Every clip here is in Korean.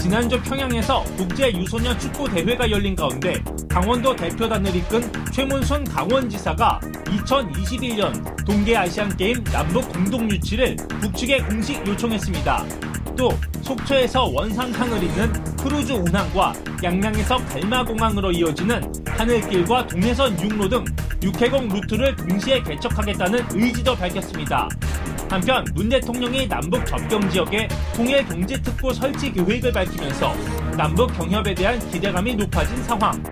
지난주 평양에서 국제 유소년 축구 대회가 열린 가운데 강원도 대표단을 이끈 최문순 강원지사가 2021년 동계 아시안 게임 남북 공동 유치를 북측에 공식 요청했습니다. 또 속초에서 원산항을 잇는 크루즈 운항과 양양에서 갈마공항으로 이어지는 하늘길과 동해선 육로 등 육해공 루트를 동시에 개척하겠다는 의지도 밝혔습니다. 한편 문 대통령이 남북 접경 지역에 통일 경제 특구 설치 계획을 밝히면서 남북 경협에 대한 기대감이 높아진 상황.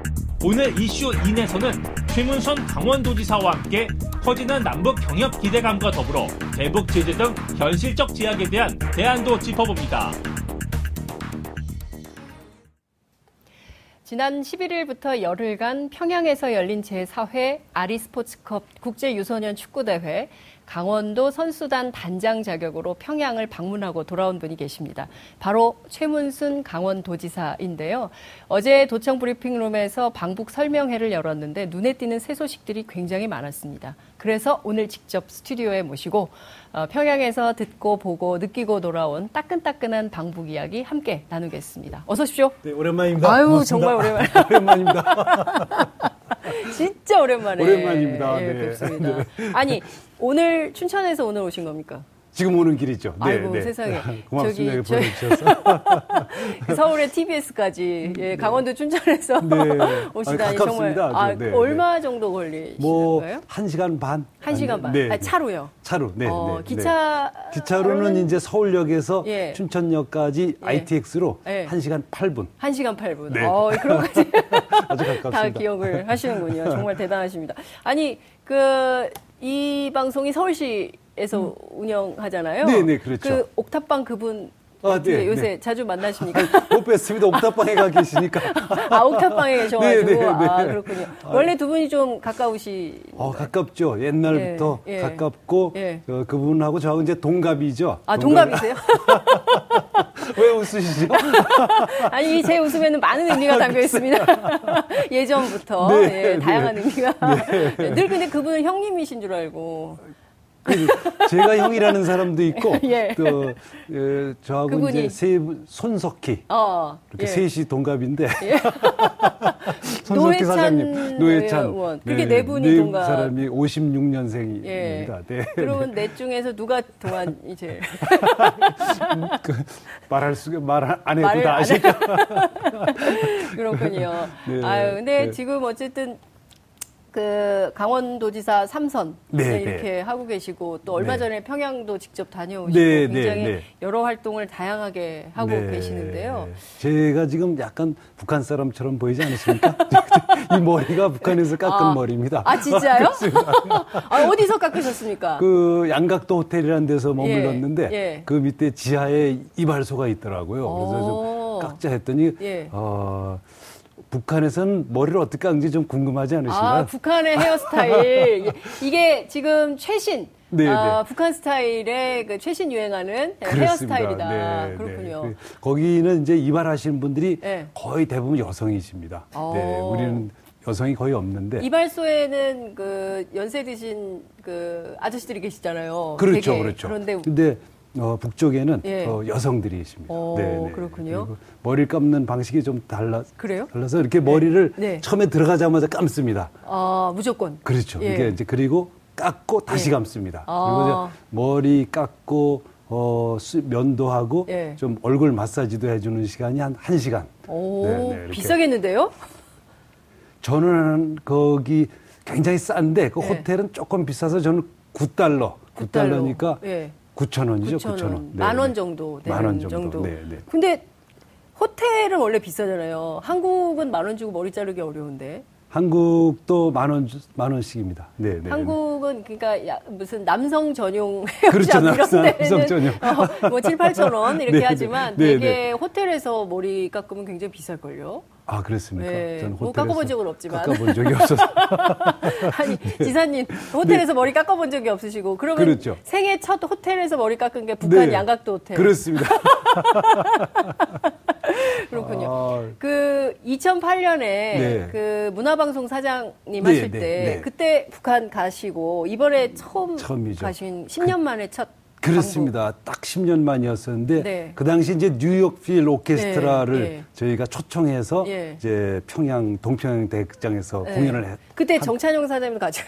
오늘 이슈 인에서는 최문선 강원도지사와 함께 커지는 남북 경협 기대감과 더불어 대북 제재 등 현실적 제약에 대한 대안도 짚어봅니다. 지난 11일부터 열흘간 평양에서 열린 제4회 아리스포츠컵 국제유소년 축구대회 강원도 선수단 단장 자격으로 평양을 방문하고 돌아온 분이 계십니다. 바로 최문순 강원도지사인데요. 어제 도청 브리핑룸에서 방북 설명회를 열었는데 눈에 띄는 새 소식들이 굉장히 많았습니다. 그래서 오늘 직접 스튜디오에 모시고 어, 평양에서 듣고 보고 느끼고 돌아온 따끈따끈한 방북 이야기 함께 나누겠습니다. 어서 오십시오. 네, 오랜만입니다. 아유, 고맙습니다. 정말 오랜만. 오랜만입니다. 진짜 오랜만에. 오랜만입니다. 예, 네. 뵙습니다. 아니, 오늘 춘천에서 오늘 오신 겁니까? 지금 오는 길이죠. 네, 아이고 네. 세상에. 고맙습니다. 저기, 보내주셔서. 서울의 TBS까지 예, 강원도 춘천에서 네. 오시다니 아니, 정말. 아, 네, 얼마 정도 걸리시는 뭐, 거예요? 한 시간 반. 한 시간 반. 네. 아, 차로요. 차로, 네. 어, 네, 기차 네. 기차로는 이제 서울역에서 예. 춘천역까지 예. ITX로 예. 한 시간 8분. 1시간 8분. 네. 어, 그런 거지. 아주 가깝습니다. 다 기억을 하시는군요. 정말 대단하십니다. 아니, 그, 이 방송이 서울시 에서 운영하잖아요. 네, 네, 그렇죠. 그 옥탑방 그분 아, 네, 요새 네. 자주 만나십니까? 못 뵀습니다. 옥탑방에 가 계시니까. 아, 옥탑방에 계셔가지고. 네, 네, 네. 아, 그렇군요. 원래 두 분이 좀 가까우시. 어, 가깝죠. 옛날부터 예, 예. 가깝고, 예. 어, 그분하고 저하고 이제 동갑이죠. 아, 동갑- 동갑이세요? 왜 웃으시죠? 아니, 제 웃음에는 많은 의미가 담겨 있습니다. 예전부터. 네, 예, 네. 다양한 의미가. 늘 근데 그분은 형님이신 줄 알고. 그 제가 형이라는 사람도 있고 예. 또 예, 저하고 그분이. 이제 세 분, 손석희 어. 이렇게 예. 셋이 동갑인데 손석희 노회찬 사장님, 노회찬 의원. 그게 네 분이 동갑. 사람이 56년생입니다. 예. 네. 그러면 넷 중에서 누가 동안 이 제일 그 말할 수가 말 안 해도 다안 아시죠? 그렇군요. 네. 아유, 근데 네. 지금 어쨌든 그 강원도지사 삼선 네, 이렇게 네. 하고 계시고 또 얼마 네. 전에 평양도 직접 다녀오시고 네, 네, 굉장히 네. 여러 활동을 다양하게 하고 네. 계시는데요. 제가 지금 약간 북한 사람처럼 보이지 않으십니까? 이 머리가 북한에서 깎은 아. 머리입니다. 아 진짜요? 아, 어디서 깎으셨습니까? 그 양각도 호텔이라는 데서 머물렀는데 예. 그 밑에 지하에 이발소가 있더라고요. 그래서 오. 좀 깎자 했더니 예. 어, 북한에서는 머리를 어떻게 깎는지 좀 궁금하지 않으신가요? 아, 북한의 헤어스타일. 이게 지금 최신, 네, 아, 네. 북한 스타일의 그 최신 유행하는 그렇습니다. 헤어스타일이다. 네, 그렇군요. 네. 그- 거기는 이제 이발하시는 분들이 네. 거의 대부분 여성이십니다. 어. 네, 우리는 여성이 거의 없는데. 이발소에는 그 연세 드신 그 아저씨들이 계시잖아요. 그렇죠, 되게. 그렇죠. 그런데 근데 어, 북쪽에는 예. 어, 여성들이 있습니다. 오, 그렇군요. 그리고 머리를 감는 방식이 좀 달라, 그래요? 달라서 이렇게 머리를 네. 처음에 들어가자마자 감습니다. 아 무조건. 그렇죠. 예. 이게 이제 그리고 깎고 다시 예. 감습니다. 아. 그리고 머리 깎고 어, 수- 면도 하고 예. 좀 얼굴 마사지도 해주는 시간이 한 1시간. 오 네, 네, 이렇게. 비싸겠는데요? 저는 거기 굉장히 싼데 그 예. 호텔은 조금 비싸서 저는 9달러. 9달러니까 예. 9천 원이죠. 9천 9천 원. 원. 네, 만원 네. 정도 만원 정도. 네, 네. 근데 호텔은 원래 비싸잖아요. 한국은 만 원 주고 머리 자르기 어려운데. 한국도 만 원, 만 원씩입니다. 네, 네. 한국은 그러니까 야, 무슨 남성 전용 그렇죠, 남성 데는 전용. 어, 뭐 7, 8천 원 이렇게 네, 하지만 네, 되게 네. 호텔에서 머리 깎으면 굉장히 비쌀걸요. 아, 그렇습니까? 네, 저는 뭐 호텔에서 깎아본 적은 없지만. 깎아본 적이 없어서. 아니 지사님 호텔에서 머리 깎아본 적이 없으시고 그러면 네. 그렇죠. 생애 첫 호텔에서 머리 깎은 게 북한 네. 양각도 호텔 그렇습니다. 그렇군요. 아, 그 2008년에 네. 그 문화방송 사장님 네, 하실 네, 때 네. 그때 북한 가시고 이번에 처음 처음이죠. 가신 10년 만에 첫 그렇습니다. 딱 10년 만이었었는데 네. 그 당시 이제 뉴욕 필 오케스트라를 네, 네. 저희가 초청해서 예. 이제 평양 동평양 대극장에서 네. 공연을 했. 그때 정찬용 사장님도 같이?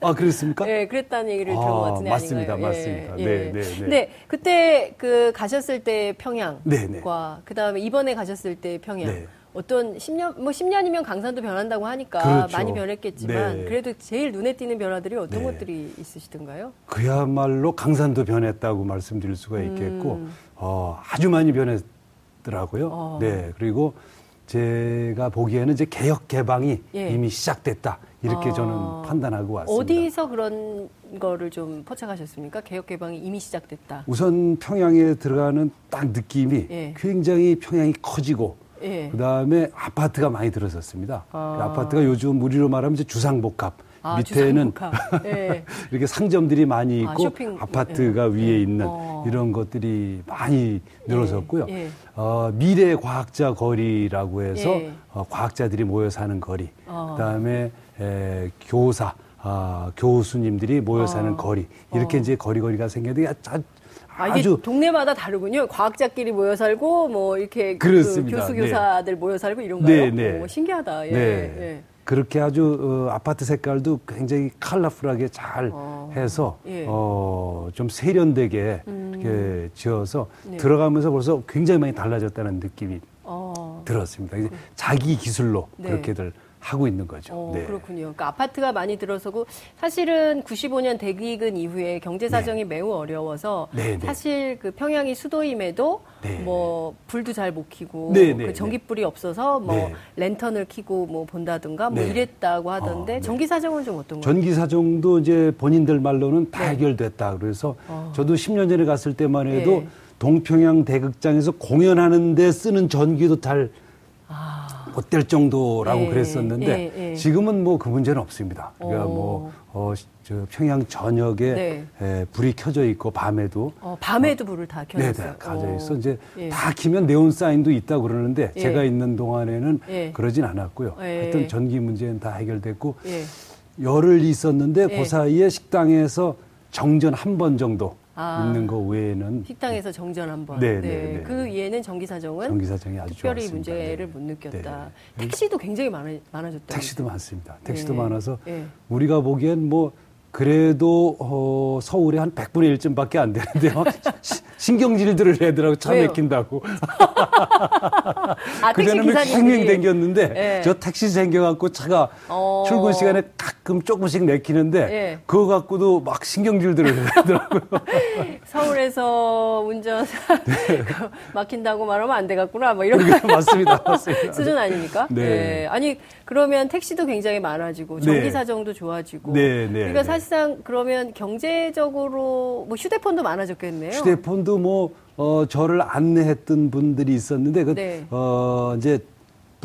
아 그렇습니까? 예, 그랬다는 얘기를 들은 아, 것 같은데 맞습니다, 아닌가요? 맞습니다. 예, 네, 예. 네, 네. 근데 그때 그 가셨을 때 평양과 네, 네. 그다음에 이번에 가셨을 때 평양 네. 어떤 10년 뭐 10년이면 강산도 변한다고 하니까 그렇죠. 많이 변했겠지만 네. 그래도 제일 눈에 띄는 변화들이 어떤 네. 것들이 있으시던가요? 그야말로 강산도 변했다고 말씀드릴 수가 있겠고 어, 아주 많이 변했더라고요. 음. 어. 네 그리고 제가 보기에는 이제 개혁 개방이 예. 이미 시작됐다 이렇게 아. 저는 판단하고 왔습니다. 어디서 그런 거를 좀 포착하셨습니까? 개혁 개방이 이미 시작됐다. 우선 평양에 들어가는 딱 느낌이 예. 굉장히 평양이 커지고 예. 그다음에 아파트가 많이 들어섰습니다. 아. 그 아파트가 요즘 우리로 말하면 이제 주상복합 아, 밑에는 주상복합. 예. 이렇게 상점들이 많이 아, 있고 쇼핑, 아파트가 예. 위에 예. 있는 어. 이런 것들이 많이 늘어섰고요. 예. 어, 미래 과학자 거리라고 해서 예. 어, 과학자들이 모여 사는 거리, 어. 그다음에 에, 교사, 아, 교수님들이 모여 사는 어. 거리 이렇게 어. 이제 거리거리가 생겼는데 아, 아, 이게 아주 동네마다 다르군요. 과학자끼리 모여 살고 뭐 이렇게 그. 교수 네. 교사들 모여 살고 이런가요? 네, 네. 오, 신기하다. 예. 네. 예. 그렇게 아주 어, 아파트 색깔도 굉장히 컬러풀하게 잘 어. 해서 예. 음. 어, 좀 세련되게 이렇게 지어서 네. 들어가면서 벌써 굉장히 많이 달라졌다는 느낌이 어. 들었습니다. 이제 자기 기술로 네. 그렇게들 하고 있는 거죠. 어, 네. 그렇군요. 그러니까 아파트가 많이 들어서고 사실은 95년 대기근 이후에 경제 사정이 매우 어려워서 네, 네. 사실 그 평양이 수도임에도 네. 뭐 불도 잘 못 켜고 네, 네, 그 전기불이 없어서 뭐 네. 랜턴을 켜고 뭐 본다든가 뭐 네. 이랬다고 하던데 어, 네. 전기 사정은 좀 어떤가요? 전기 사정도 이제 본인들 말로는 다 네. 해결됐다. 그래서 어. 저도 10년 전에 갔을 때만 해도 네. 동평양 대극장에서 공연하는데 쓰는 전기도 잘 아. 못 될 정도라고 예, 그랬었는데 예, 예. 지금은 뭐 그 문제는 없습니다. 그러니까 어. 뭐, 어, 저 평양 전역에 네. 에, 불이 켜져 있고 밤에도 어, 밤에도 불을 다 네. 네, 가져 있어. 이제 예. 다 키면 네온 사인도 있다고 그러는데 예. 제가 있는 동안에는 예. 그러진 않았고요. 예. 하여튼 전기 문제는 다 해결됐고 예. 열흘 있었는데 예. 그 사이에 식당에서 정전 한 번 정도 아. 있는 거 외에는 식당에서 정전 한번. 네, 네, 네. 그 이에는 전기 사정은 전기 사정이 아주 특별히 좋았습니다. 문제를 네. 못 느꼈다. 네. 택시도 굉장히 많아, 많아졌다. 택시도 많습니다. 택시도 예. 많아서 예. 우리가 보기엔 뭐 그래도 어, 서울에 한 100분의 1쯤밖에 안 되는데요. 시- 신경질들을 내더라고 차 왜요? 막힌다고. 아, 그전에는. 횡행 댕겼는데 예. 저 택시 생겨갖고 차가 어. 출근 시간에 가끔 조금씩 막히는데 예. 그거 갖고도 막 신경질들을 내더라고요. 서울에서 운전 네. 그 막힌다고 말하면 안 되겠구나. 뭐 이런 그게 맞습니다. 맞습니다. 수준 아닙니까? 네. 예. 아니 그러면 택시도 굉장히 많아지고 네. 전기 사정도 좋아지고. 네, 네, 그러니까 네. 사실상 그러면 경제적으로 뭐 휴대폰도 많아졌겠네요. 휴대폰도 뭐, 어, 저를 안내했던 분들이 있었는데, 그, 네. 어, 이제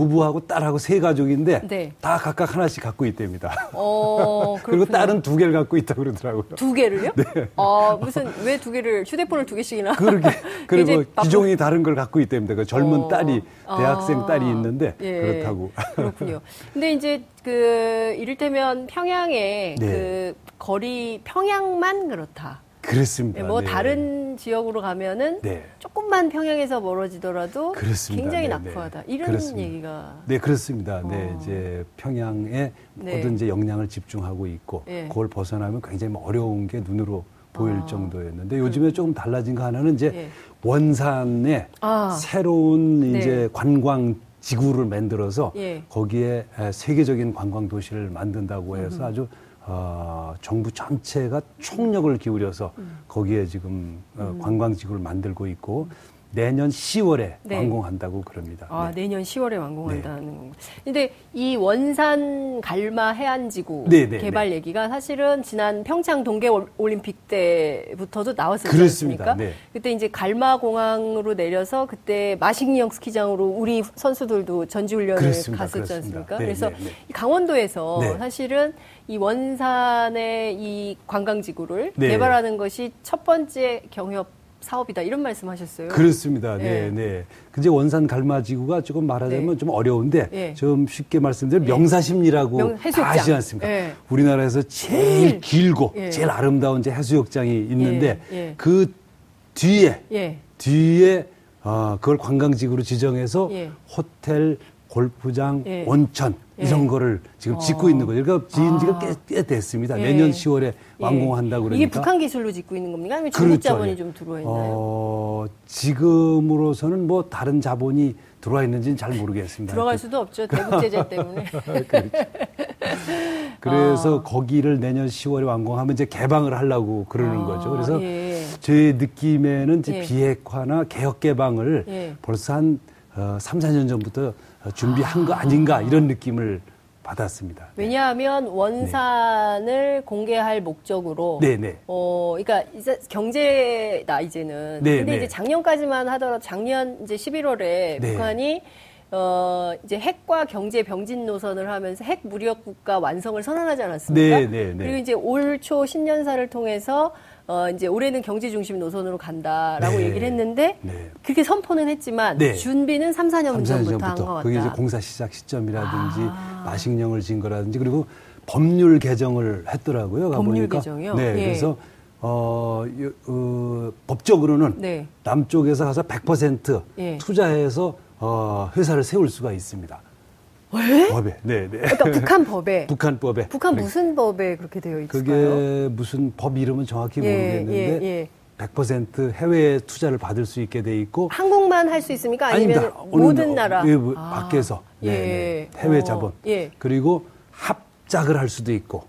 부부하고 딸하고 세 가족인데, 네. 다 각각 하나씩 갖고 있답니다. 어, 그리고. 딸은 두 개를 갖고 있다고 그러더라고요. 두 개를요? 아, 무슨 왜 두 개를 휴대폰을 두 개씩이나? 네. 그렇게, 그리고 기종이 다른 걸 갖고 있답니다. 그 젊은 어. 딸이, 대학생 아, 딸이 있는데, 예, 그렇다고. 그렇군요. 근데 이제 그 이를테면 평양의 네. 그 거리 평양만 그렇다. 그렇습니다. 뭐 네. 다른 지역으로 가면은 네. 조금만 평양에서 멀어지더라도 그렇습니다. 굉장히 네, 낙후하다. 네. 이런 그렇습니다. 얘기가 네, 그렇습니다. 네, 어. 이제 평양에 네. 모든 이제 역량을 집중하고 있고, 예. 그걸 벗어나면 굉장히 어려운 게 눈으로 보일 아. 정도였는데, 요즘에 조금 달라진 거 하나는 이제 예. 원산에 아. 새로운 네. 이제 관광 지구를 만들어서 예. 거기에 에, 세계적인 관광 도시를 만든다고 해서 아주 어, 정부 전체가 총력을 기울여서 음. 거기에 지금 어, 관광 지구를 만들고 있고 내년 10월에 네. 완공한다고 그럽니다. 아, 네. 내년 10월에 완공한다는 건가. 근데 이 원산 갈마 해안지구 네, 네, 개발 얘기가 사실은 지난 평창 동계 올- 올림픽 때부터도 나왔었지 그렇습니다. 않습니까? 네. 그때 이제 갈마 공항으로 내려서 그때 마식령 스키장으로 우리 선수들도 전지 훈련을 그렇습니다. 갔었지. 않습니까? 네, 그래서 네, 네. 이 강원도에서 네. 사실은 이 원산의 이 관광지구를 네. 개발하는 것이 첫 번째 경협 사업이다 이런 말씀하셨어요. 그렇습니다. 네, 예. 네. 근데 원산 갈마지구가 조금 말하자면 네. 좀 어려운데 예. 좀 쉽게 말씀드리면 명사심리라고 명-. 다 아시지 않습니까? 예. 우리나라에서 제일 길고 예. 제일 아름다운 이제 해수욕장이 있는데 예, 예. 그 뒤에 예. 뒤에 어, 그걸 관광지구로 지정해서 예. 호텔, 골프장, 예. 온천 예. 이런 거를 지금 짓고 있는 거죠. 그러니까 지은 지가 아. 꽤, 꽤 됐습니다. 예. 내년 10월에 예. 완공한다고 그러니까. 이게 북한 기술로 짓고 있는 겁니까? 아니면 중국 그렇죠. 자본이 예. 좀 들어와 있나요? 어, 지금으로서는 뭐 다른 자본이 들어와 있는지는 잘 모르겠습니다. 들어갈 수도 없죠. 대북 제재 때문에. 그렇죠. 그래서 아. 거기를 내년 10월에 완공하면 이제 개방을 하려고 그러는 아, 거죠. 그래서 예. 제 느낌에는 이제 예. 비핵화나 개혁 개방을 예. 벌써 한 어, 3, 4년 전부터 준비한 거 아닌가 이런 느낌을 받았습니다. 왜냐하면 원산을 공개할 목적으로 네, 네. 어, 그러니까 이제 경제다 이제는. 네, 근데 네. 이제 작년까지만 하더라도 작년 이제 11월에 네. 북한이 어, 이제 핵과 경제 병진 노선을 하면서 핵 무력 국가 완성을 선언하지 않았습니까? 네, 네, 네. 그리고 이제 올 초 신년사를 통해서 어, 이제 올해는 경제 중심 노선으로 간다라고 네. 얘기를 했는데 네. 그렇게 선포는 했지만 네. 준비는 3, 4년 3, 4년 전부터 한 것 같다. 그게 이제 공사 시작 시점이라든지 아. 마식령을 진 거라든지 그리고 법률 개정을 했더라고요. 법률 가보니까. 개정이요? 네, 예. 그래서 어, 요- 어, 법적으로는 네. 남쪽에서 가서 100% 예. 투자해서 어, 회사를 세울 수가 있습니다. 왜? 법에, 네, 네. 그러니까 북한 법에 북한 법에. 북한 그래- 무슨 법에 그렇게 되어 있을까요? 그게 무슨 법 이름은 정확히 예, 모르겠는데 예, 예. 100% 해외 투자를 받을 수 있게 돼 있고 한국만 할 수 있습니까? 아니면 아닙니다. 모든 나- 나라? 예, 뭐 아, 밖에서 네, 예. 네. 해외 어, 자본 예. 그리고 합작을 할 수도 있고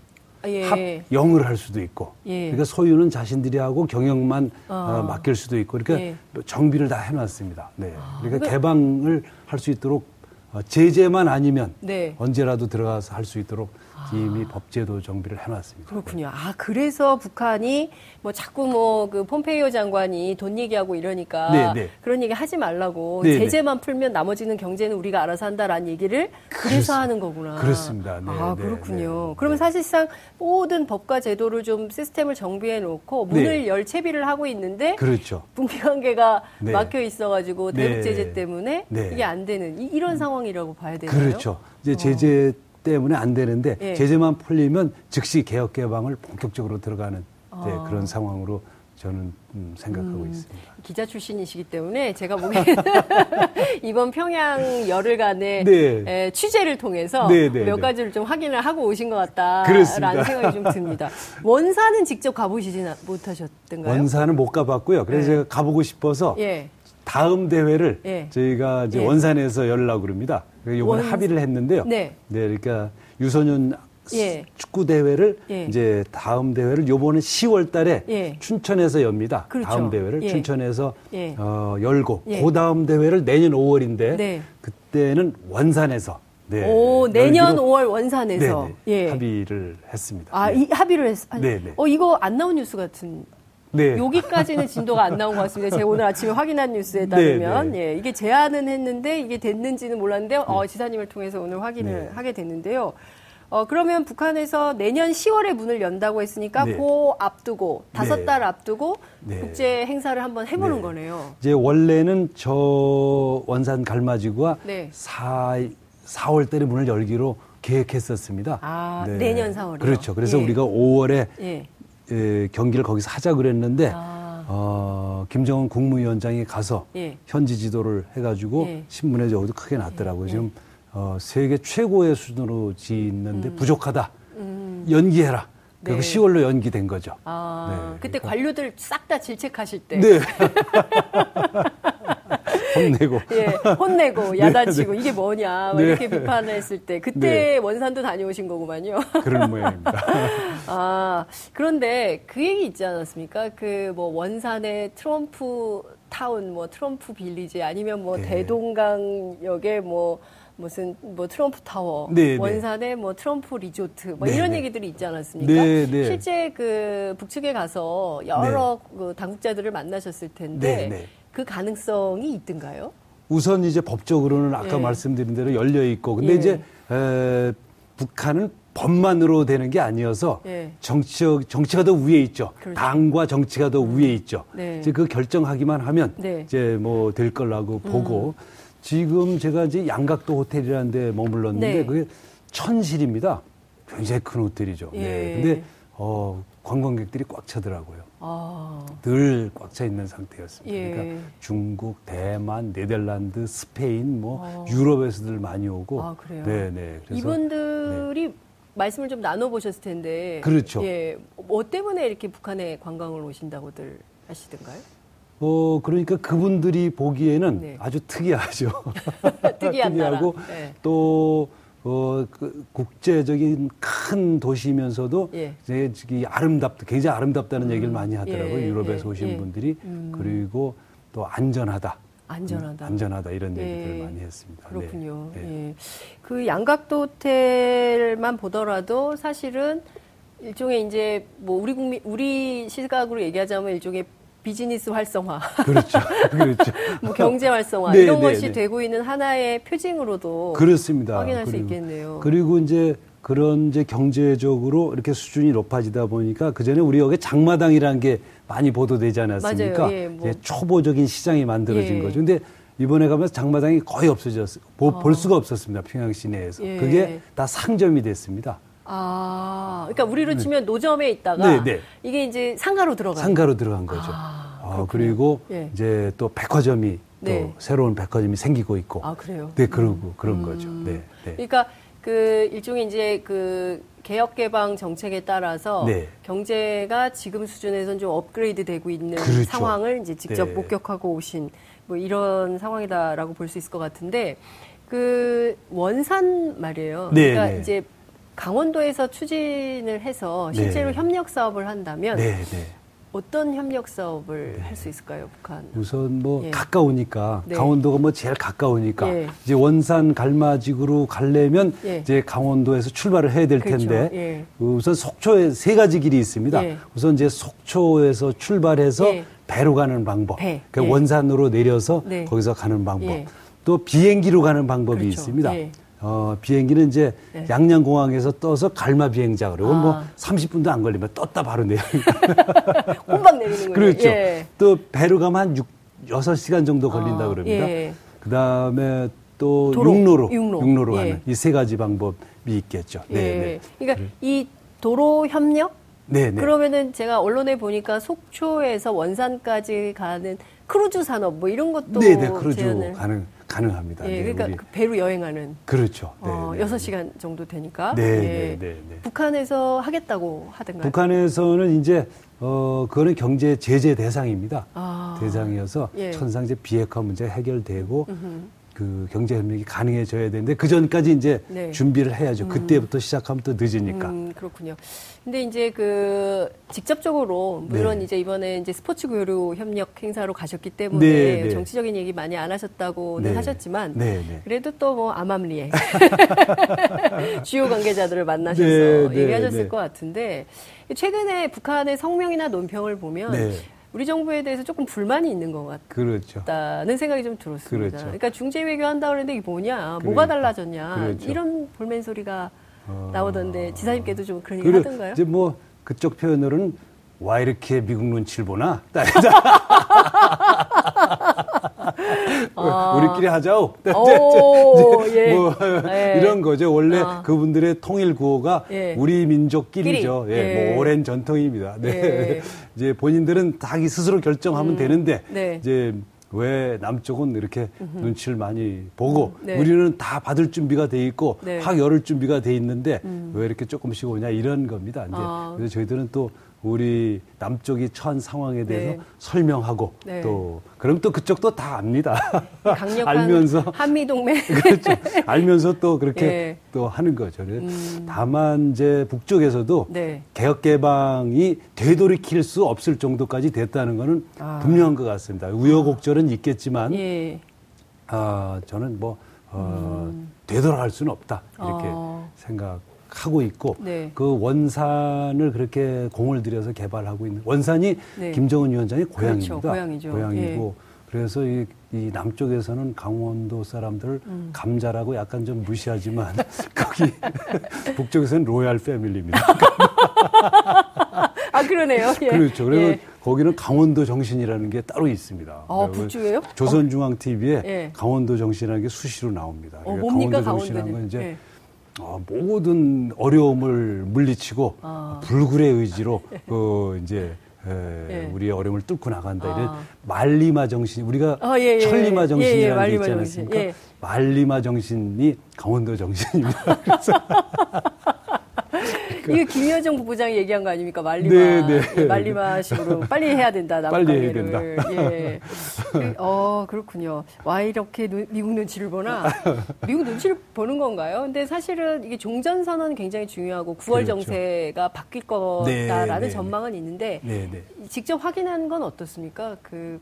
예. 합영을 할 수도 있고 예. 그러니까 소유는 자신들이 하고 경영만 어. 어, 맡길 수도 있고 그러니까 예. 정비를 다 해놨습니다. 네. 그러니까 그거- 개방을 할 수 있도록 어, 제재만 아니면 네. 언제라도 들어가서 할 수 있도록 이미 법제도 정비를 해놨습니다. 그렇군요. 아, 그래서 북한이 뭐 자꾸 뭐 그 폼페이오 장관이 돈 얘기하고 이러니까 네, 네. 그런 얘기 하지 말라고 네, 네. 제재만 풀면 나머지는 경제는 우리가 알아서 한다라는 얘기를 그래서 그렇습- 하는 거구나. 그렇습니다. 네, 아, 네, 그렇군요. 네, 그러면 네. 사실상 모든 법과 제도를 좀 시스템을 정비해 놓고 문을 네. 열 채비를 하고 있는데 그렇죠. 북미 관계가 네. 막혀 있어가지고 대북 네. 제재 때문에 네. 이게 안 되는 이, 런 상황이라고 봐야 되나요? 그렇죠. 이제 제재 때문에 안 되는데 예. 제재만 풀리면 즉시 개혁 개방을 본격적으로 들어가는 네, 아. 그런 상황으로 저는 음, 생각하고 있습니다. 기자 출신이시기 때문에 제가 보기에는 이번 평양 열흘간의 네. 에, 취재를 통해서 네, 네, 몇 네. 가지를 좀 확인을 하고 오신 것 같다라는. 생각이 좀 듭니다. 원산은 직접 가보시진 아- 못하셨던가요? 원산은 못 가봤고요. 그래서 네. 제가 가보고 싶어서 예. 다음 대회를 예. 저희가 이제 예. 원산에서 열라고 그럽니다. 이번에 원- 합의를 했는데요. 네. 그러니까 유소년 예. 축구 대회를 예. 이제 다음 대회를 요번에 10월 달에 예. 춘천에서 엽니다. 그렇죠. 다음 대회를 예. 춘천에서 예. 어, 열고 예. 그 다음 대회를 내년 5월인데 네. 그때는 원산에서 네, 오, 내년 열기로 5월 원산에서 네, 네, 예. 합의를 했습니다. 아, 네. 이 합의를 했. 아, 네, 네. 어 이거 안 나온 뉴스 같은. 네. 여기까지는 진도가 안 나온 것 같습니다. 제가 오늘 아침에 확인한 뉴스에 네, 따르면 네. 예, 이게 제안은 했는데 이게 됐는지는 몰랐는데 어, 지사님을 통해서 오늘 확인을 네. 하게 됐는데요. 어, 그러면 북한에서 내년 10월에 문을 연다고 했으니까 네. 그 앞두고 다섯 네. 달 앞두고 네. 국제 행사를 한번 해보는 네. 거네요. 이제 원래는 저 원산 갈마지구가 네. 4, 4월 달에 문을 열기로 계획했었습니다. 아, 내년 4월 이요? 그렇죠. 그래서 예. 우리가 5월에 예. 에, 경기를 거기서 하자 그랬는데 아. 어, 김정은 국무위원장이 가서 예. 현지 지도를 해가지고 예. 신문에 저기도 크게 났더라고요. 지금 어, 세계 최고의 수준으로 짓는데 부족하다. 연기해라. 그리고 음. 네. 10월로 연기된 거죠. 아, 네, 그때 관료들 싹 다 질책하실 때. 네. 혼내고. 예, 혼내고 야단치고 이게 뭐냐 막 네. 이렇게 비판을 했을 때 그때 네. 원산도 다녀오신 거구만요. 그런 모양입니다. 아 그런데 그 얘기 있지 않았습니까? 그 뭐 원산의 트럼프 타운, 뭐 트럼프 Village 아니면 뭐 네. 대동강역에 뭐 무슨 뭐 트럼프 타워, 네, 네. 원산에 뭐 트럼프 리조트, 뭐 네, 이런 네. 얘기들이 있지 않았습니까? 네, 네. 실제 그 북측에 가서 여러 그 당국자들을 만나셨을 텐데 네, 네. 그 가능성이 있던가요? 우선 이제 법적으로는 아까 예. 말씀드린 대로 열려 있고 근데 예. 이제 에, 북한은 법만으로 되는 게 아니어서 예. 정치 정치가 더 위에 있죠. 그렇죠. 당과 정치가 더 위에 있죠. 네. 이제 그 결정하기만 하면 네. 이제 뭐 될 거라고 보고 지금 제가 이제 양각도 호텔이라는 데 머물렀는데 네. 그게 천실입니다. 굉장히 큰 호텔이죠. 예. 네. 근데 어 관광객들이 꽉 차더라고요. 아, 늘 꽉 차 있는 상태였습니다. 예. 그러니까 중국, 대만, 네덜란드, 스페인, 뭐 어. 유럽에서들 많이 오고. 아, 그래요? 네, 네. 그래서 이분들이 말씀을 좀 나눠보셨을 텐데. 그렇죠. 예. 뭐 때문에 이렇게 북한에 관광을 오신다고들 하시던가요? 어 그러니까 그분들이 보기에는 네. 아주 특이하죠. 특이한. 특이하고 네. 또 어, 그 국제적인 큰 도시면서도 예. 이제 저기 아름답다, 굉장히 아름답다는 얘기를 많이 하더라고요. 예, 유럽에서 예, 오신 예. 분들이 음. 그리고 또 안전하다. 안전하다. 음, 안전하다 이런 예. 얘기를 많이 했습니다. 네. 그렇군요. 네. 예. 그 양각도 호텔만 보더라도 사실은 일종의 이제 뭐 우리 국민 우리 시각으로 얘기하자면 일종의 비즈니스 활성화, 그렇죠. 그렇죠. 뭐 경제 활성화 네, 이런 네, 것이 네. 되고 있는 하나의 표징으로도 그렇습니다. 확인할 수 그리고- 있겠네요. 그리고 이제 그런 이제 경제적으로 이렇게 수준이 높아지다 보니까 그 전에 우리 여기 장마당이라는 게 많이 보도되지 않았습니까? 예, 뭐. 초보적인 시장이 만들어진 예. 거죠. 근데 이번에 가면서 장마당이 거의 없어졌어요. 보- 볼 수가 없었습니다. 평양 시내에서. 아. 예. 그게 다 상점이 됐습니다. 아, 그러니까 우리로 치면 노점에 있다가 네, 네. 이게 이제 상가로 들어가는 상가로 들어간 거죠. 아, 어. 그리고 예. 이제 또 백화점이 네. 또 새로운 백화점이 생기고 있고. 아 그래요. 네, 그러고 그런 거죠. 네, 네. 그러니까 그 일종의 이제 그 개혁 개방 정책에 따라서 네. 경제가 지금 수준에선 좀 업그레이드 되고 있는 그렇죠. 상황을 이제 직접 네. 목격하고 오신 뭐 이런 상황이다라고 볼 수 있을 것 같은데 그 원산 말이에요. 네, 그러니까 네. 이제 강원도에서 추진을 해서 실제로 네. 협력 사업을 한다면 네, 네. 어떤 협력 사업을 할 수 있을까요, 북한? 우선 뭐 예. 가까우니까 네. 강원도가 뭐 제일 가까우니까 예. 이제 원산 갈마직으로 가려면 예. 이제 강원도에서 출발을 해야 될 그렇죠. 텐데 예. 우선 속초에 세 가지 길이 있습니다. 예. 우선 이제 속초에서 출발해서 예. 배로 가는 방법, 배. 그러니까 예. 원산으로 내려서 네. 거기서 가는 방법, 예. 또 비행기로 가는 방법이 그렇죠. 있습니다. 예. 어, 비행기는 이제 네. 양양공항에서 떠서 갈마 비행자 그리고 뭐 아. 30분도 안 걸리면 떴다 바로 내려. 꼼박 내리는 거예요. 그렇죠. 예. 또 배로 가면 한 6, 6시간 정도 걸린다 아, 그럽니다. 예. 그 다음에 또 도로, 육로로, 육로. 가는 예. 이세 가지 방법이 있겠죠. 예. 네, 네. 그러니까 이 도로 협력 네, 네. 그러면은 제가 언론에 보니까 속초에서 원산까지 가는 크루즈 산업 뭐 이런 것도 네, 네, 크루즈 제안을 가능, 가능합니다. 예, 네, 그러니까 우리- 그 배로 여행하는 그렇죠. 네, 어, 네. 6시간 정도 되니까 네, 예. 네, 네, 네. 북한에서 하겠다고 하던가요? 북한에서는 이제 어 그거는 경제 제재 대상입니다. 아. 대상이어서 예. 천상 이제 비핵화 문제 해결되고 음흠. 그 경제 협력이 가능해져야 되는데 그 전까지 이제 네. 준비를 해야죠. 그때부터 시작하면 또 늦으니까. 음, 그렇군요. 근데 이제 그 직접적으로 물론 네. 이제 이번에 이제 스포츠 교류 협력 행사로 가셨기 때문에 네, 네. 정치적인 얘기 많이 안 하셨다고는 네. 하셨지만 네, 네. 그래도 또 뭐 암암리에 주요 관계자들을 만나셔서 얘기하셨을 네. 것 같은데 최근에 북한의 성명이나 논평을 보면 네. 우리 정부에 대해서 조금 불만이 있는 것. 그렇죠. 다는 생각이 좀 들었습니다. 그렇죠. 그러니까 중재 외교 한다 그랬는데 이게 뭐냐, 뭐가 그러니까. 달라졌냐 그렇죠. 이런 볼멘 소리가 어. 나오던데 지사님께도 좀 그런 얘기 그래, 하던가요? 이제 뭐 그쪽 표현으로는 와 이렇게 미국 눈치를 보나? 우리끼리 하자오. 아. 오, 예. 뭐 예. 이런 거죠. 원래 아. 그분들의 통일 구호가 예. 우리 민족끼리죠. 끼리. 예, 예. 뭐 오랜 전통입니다. 네. 예. 이제 본인들은 자기 스스로 결정하면 되는데 네. 이제 왜 남쪽은 이렇게 눈치를 많이 보고 네. 우리는 다 받을 준비가 돼 있고 네. 음. 확 열을 준비가 돼 있는데 왜 이렇게 조금씩 오냐 이런 겁니다. 이제 아. 그래서 저희들은 또 우리 남쪽이 처한 상황에 대해서 네. 설명하고 네. 또 그럼 또 그쪽도 다 압니다. 강력한 알면서 한미 동맹. 그렇죠. 알면서 또 그렇게 예. 또 하는 거죠. 다만 이제 북쪽에서도 네. 개혁 개방이 되돌이킬 수 없을 정도까지 됐다는 거는 아. 분명한 것 같습니다. 우여곡절은 있겠지만 예. 아, 저는 뭐 어, 되돌아갈 수는 없다 이렇게 음. 어. 생각 하고 있고 네. 그 원산을 그렇게 공을 들여서 개발하고 있는 원산이 네. 김정은 위원장의 고향입니다. 그렇죠. 고향이죠. 예. 고향이고 그래서 이 이 남쪽에서는 강원도 사람들을 음. 감자라고 약간 좀 무시하지만 거기 북쪽에서는 로얄 패밀리입니다. 아 그러네요. 예. 그렇죠. 그래서 예. 거기는 강원도 정신이라는 게 따로 있습니다. 어, 그리고 북쪽에요? 조선중앙 TV에 예. 강원도 정신이라는 게 수시로 나옵니다. 어, 그러니까 강원도 정신이라는 건? 이제 예. 어, 모든 어려움을 물리치고 아. 불굴의 의지로 그 이제 에, 예. 우리의 어려움을 뚫고 나간다 이런 아. 말리마 정신 우리가 아, 예, 예, 천리마 예. 정신이라는 예, 예, 게 말리마 있지. 않습니까? 예. 말리마 정신이 강원도 정신입니다. 이게 김여정 부부장이 얘기한 거 아닙니까? 말리마. 네, 네. 예, 말리마식으로 빨리 해야 된다. 나무 빨리 해야 가게를. 예. 그, 어, 그렇군요. 와, 이렇게 눈- 미국 눈치를 보나? 미국 눈치를 보는 건가요? 근데 사실은 이게 종전선언은 굉장히 중요하고 9월 그렇죠. 정세가 바뀔 네, 거다라는 네, 전망은 있는데 네, 네. 직접 확인한 건 어떻습니까? 그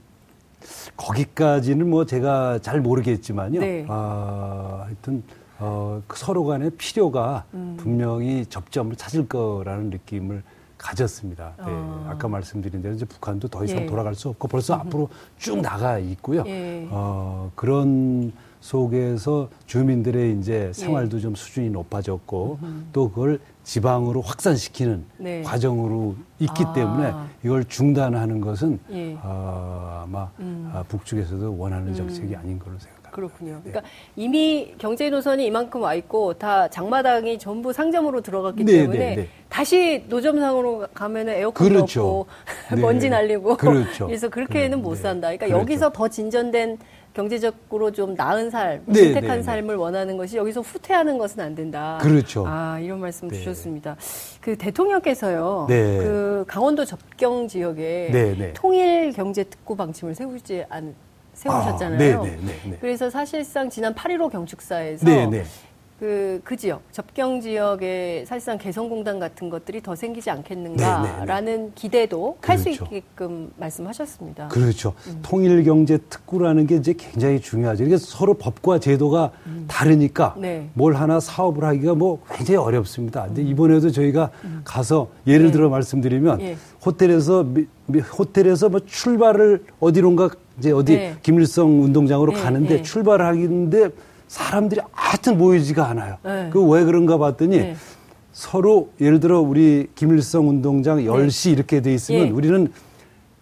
거기까지는 뭐 제가 잘 모르겠지만요. 네. 아, 하여튼 어, 그 서로 간의 필요가 음. 분명히 접점을 찾을 거라는 느낌을 가졌습니다. 네. 아. 아까 말씀드린 대로 이제 북한도 더 이상 예. 돌아갈 수 없고 벌써 앞으로 쭉 나가 있고요. 예. 어, 그런 속에서 주민들의 이제 생활도 좀 수준이 높아졌고 또 그걸 지방으로 확산시키는 네. 과정으로 있기 아. 때문에 이걸 중단하는 것은 예. 어, 아마 음. 아, 북쪽에서도 원하는 정책이 아닌 걸로 생각합니다. 그렇군요. 그러니까 이미 경제 노선이 이만큼 와 있고 다 장마당이 전부 상점으로 들어갔기 네, 때문에 네, 네. 다시 노점상으로 가면은 에어컨도 그렇죠. 없고 네. 먼지 날리고 그렇죠. 그래서 그렇게는 그, 못 네. 산다. 그러니까 그렇죠. 여기서 더 진전된 경제적으로 좀 나은 삶, 네, 윤택한 네, 네. 삶을 원하는 것이 여기서 후퇴하는 것은 안 된다. 그렇죠. 아 이런 말씀 네. 주셨습니다. 그 대통령께서요. 네. 그 강원도 접경 지역에 네, 네. 통일 경제 특구 방침을 세우지 않 세우셨잖아요. 아, 네, 네, 네, 네. 그래서 사실상 지난 8.15 경축사에서 네, 네. 그, 그 지역, 접경 지역에 사실상 개성공단 같은 것들이 더 생기지 않겠는가라는 기대도 할수 그렇죠. 있게끔 말씀하셨습니다. 그렇죠. 음. 통일경제특구라는 게 이제 굉장히 중요하죠. 이게 서로 법과 제도가 다르니까 네. 뭘 하나 사업을 하기가 뭐 굉장히 어렵습니다. 근데 이번에도 저희가 가서 예를 음. 네. 들어 말씀드리면 예. 호텔에서 호텔에서 뭐 출발을 어디론가 이제 어디 네. 김일성 운동장으로 네, 가는데 네. 출발을 하는데 사람들이 하여튼 모이지가 않아요. 네. 그왜 그런가 봤더니 네. 서로 예를 들어 우리 김일성 운동장 10시 이렇게 돼 있으면 예. 우리는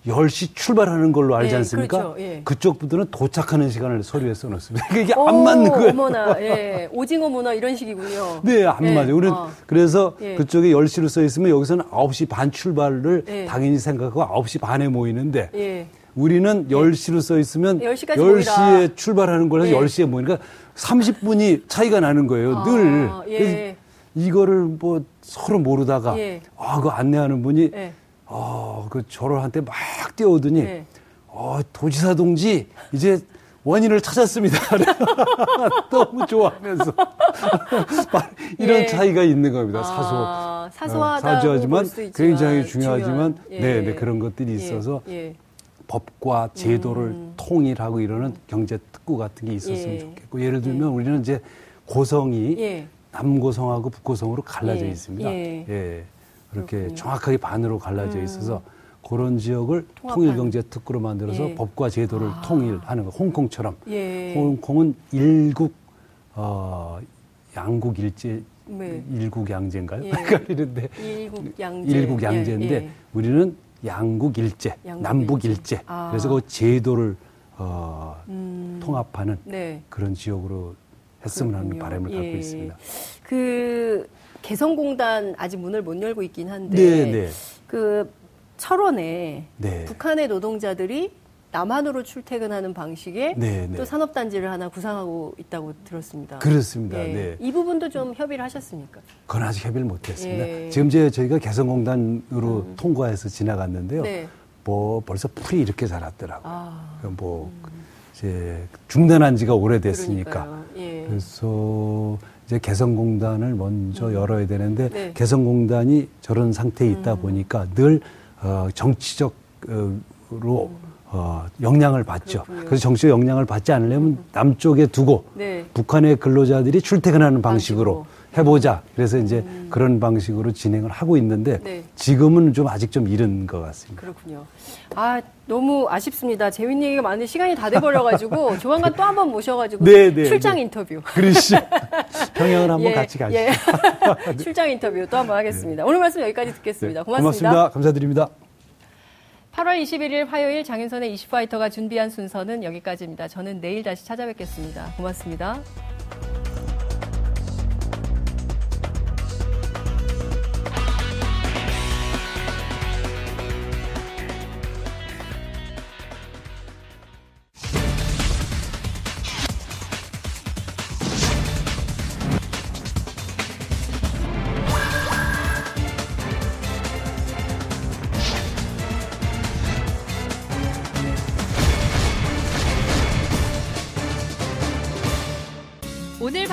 10시 출발하는 걸로 알지 예, 않습니까? 그렇죠. 예. 쪽 분들은 도착하는 시간을 서류에 써놓습니다. 이게 오, 안 맞는 거예요. 어머나, 예. 오징어 문화 이런 식이군요. 네, 안 예, 맞아요. 우리는 어. 그래서 예. 그쪽에 10시로 써 있으면 여기서는 9시 반 출발을 예. 당연히 생각하고 9시 반에 모이는데 예. 우리는 10시로 써 있으면 10시까지 10시에 모이라. 출발하는 거라서 예. 10시에 모이니까 30분이 차이가 나는 거예요. 아, 늘. 예. 이거를 뭐 서로 모르다가 예. 아, 그 안내하는 분이 예. 아, 그 저를한테 막 뛰어오더니 예. 어, 도지사 동지 이제 원인을 찾았습니다. 너무 좋아하면서 이런 예. 차이가 있는 겁니다. 사소. 아, 어, 사소하지만 굉장히 중요하지만 예. 네, 네, 그런 것들이 예, 있어서 예. 법과 제도를 음. 통일하고 이러는 경제 특구 같은 게 있었으면 예. 좋겠고 예를 들면 우리는 이제 고성이 예. 남고성하고 북고성으로 갈라져 예. 있습니다. 예. 예. 그렇게 그렇군요. 음. 정확하게 반으로 갈라져 있어서 그런 지역을. 통일경제특구로 만들어서 예. 법과 제도를 아. 통일하는 거. 홍콩처럼. 예. 홍콩은 일국 어, 양국 일제 네. 일국 양제인가요? 예. 헷갈리는데 일국 양제. 일국 양제인데 예, 예. 우리는 양국 일제, 양국 남북 일제. 일제. 아. 그래서 그 제도를 어, 음. 통합하는 네. 그런 지역으로 했으면 하는 그렇군요. 바람을 갖고 예. 있습니다. 그 개성공단 아직 문을 못 열고 있긴 한데 네, 네. 그 철원에 네. 북한의 노동자들이 남한으로 출퇴근하는 방식의 네, 네. 또 산업단지를 하나 구상하고 있다고 들었습니다. 그렇습니다. 예. 네. 이 부분도 좀 협의를 하셨습니까? 그건 아직 협의를 못했습니다. 예. 음. 지금 이제 저희가 개성공단으로 통과해서 지나갔는데요. 네. 뭐 벌써 풀이 이렇게 자랐더라고요. 아, 그뭐 이제 중단한 지가 오래됐으니까. 예. 그래서 이제 개성공단을 먼저 열어야 되는데 네. 음. 개성공단이 저런 상태에 있다 보니까 늘 어, 정치적으로 어, 영향을 받죠. 그렇군요. 그래서 정치적 영향을 받지 않으려면 남쪽에 두고 네. 북한의 근로자들이 출퇴근하는 방식으로, 방식으로. 해보자. 그래서 이제 그런 방식으로 진행을 하고 있는데 네. 지금은 좀 아직 좀 이른 것 같습니다. 그렇군요. 아, 너무 아쉽습니다. 재밌는 얘기가 많은데 시간이 다 돼버려가지고 조만간 또 한 번 모셔가지고 네, 네, 출장 네. 인터뷰. 그러시죠. 평양을 한번 예, 같이 가시죠. 예. 출장 인터뷰 또 한 번 하겠습니다. 오늘 말씀 여기까지 듣겠습니다. 네, 고맙습니다. 고맙습니다. 감사드립니다. 8월 21일 화요일 장윤선의 이슈파이터가 준비한 순서는 여기까지입니다. 저는 내일 다시 찾아뵙겠습니다. 고맙습니다.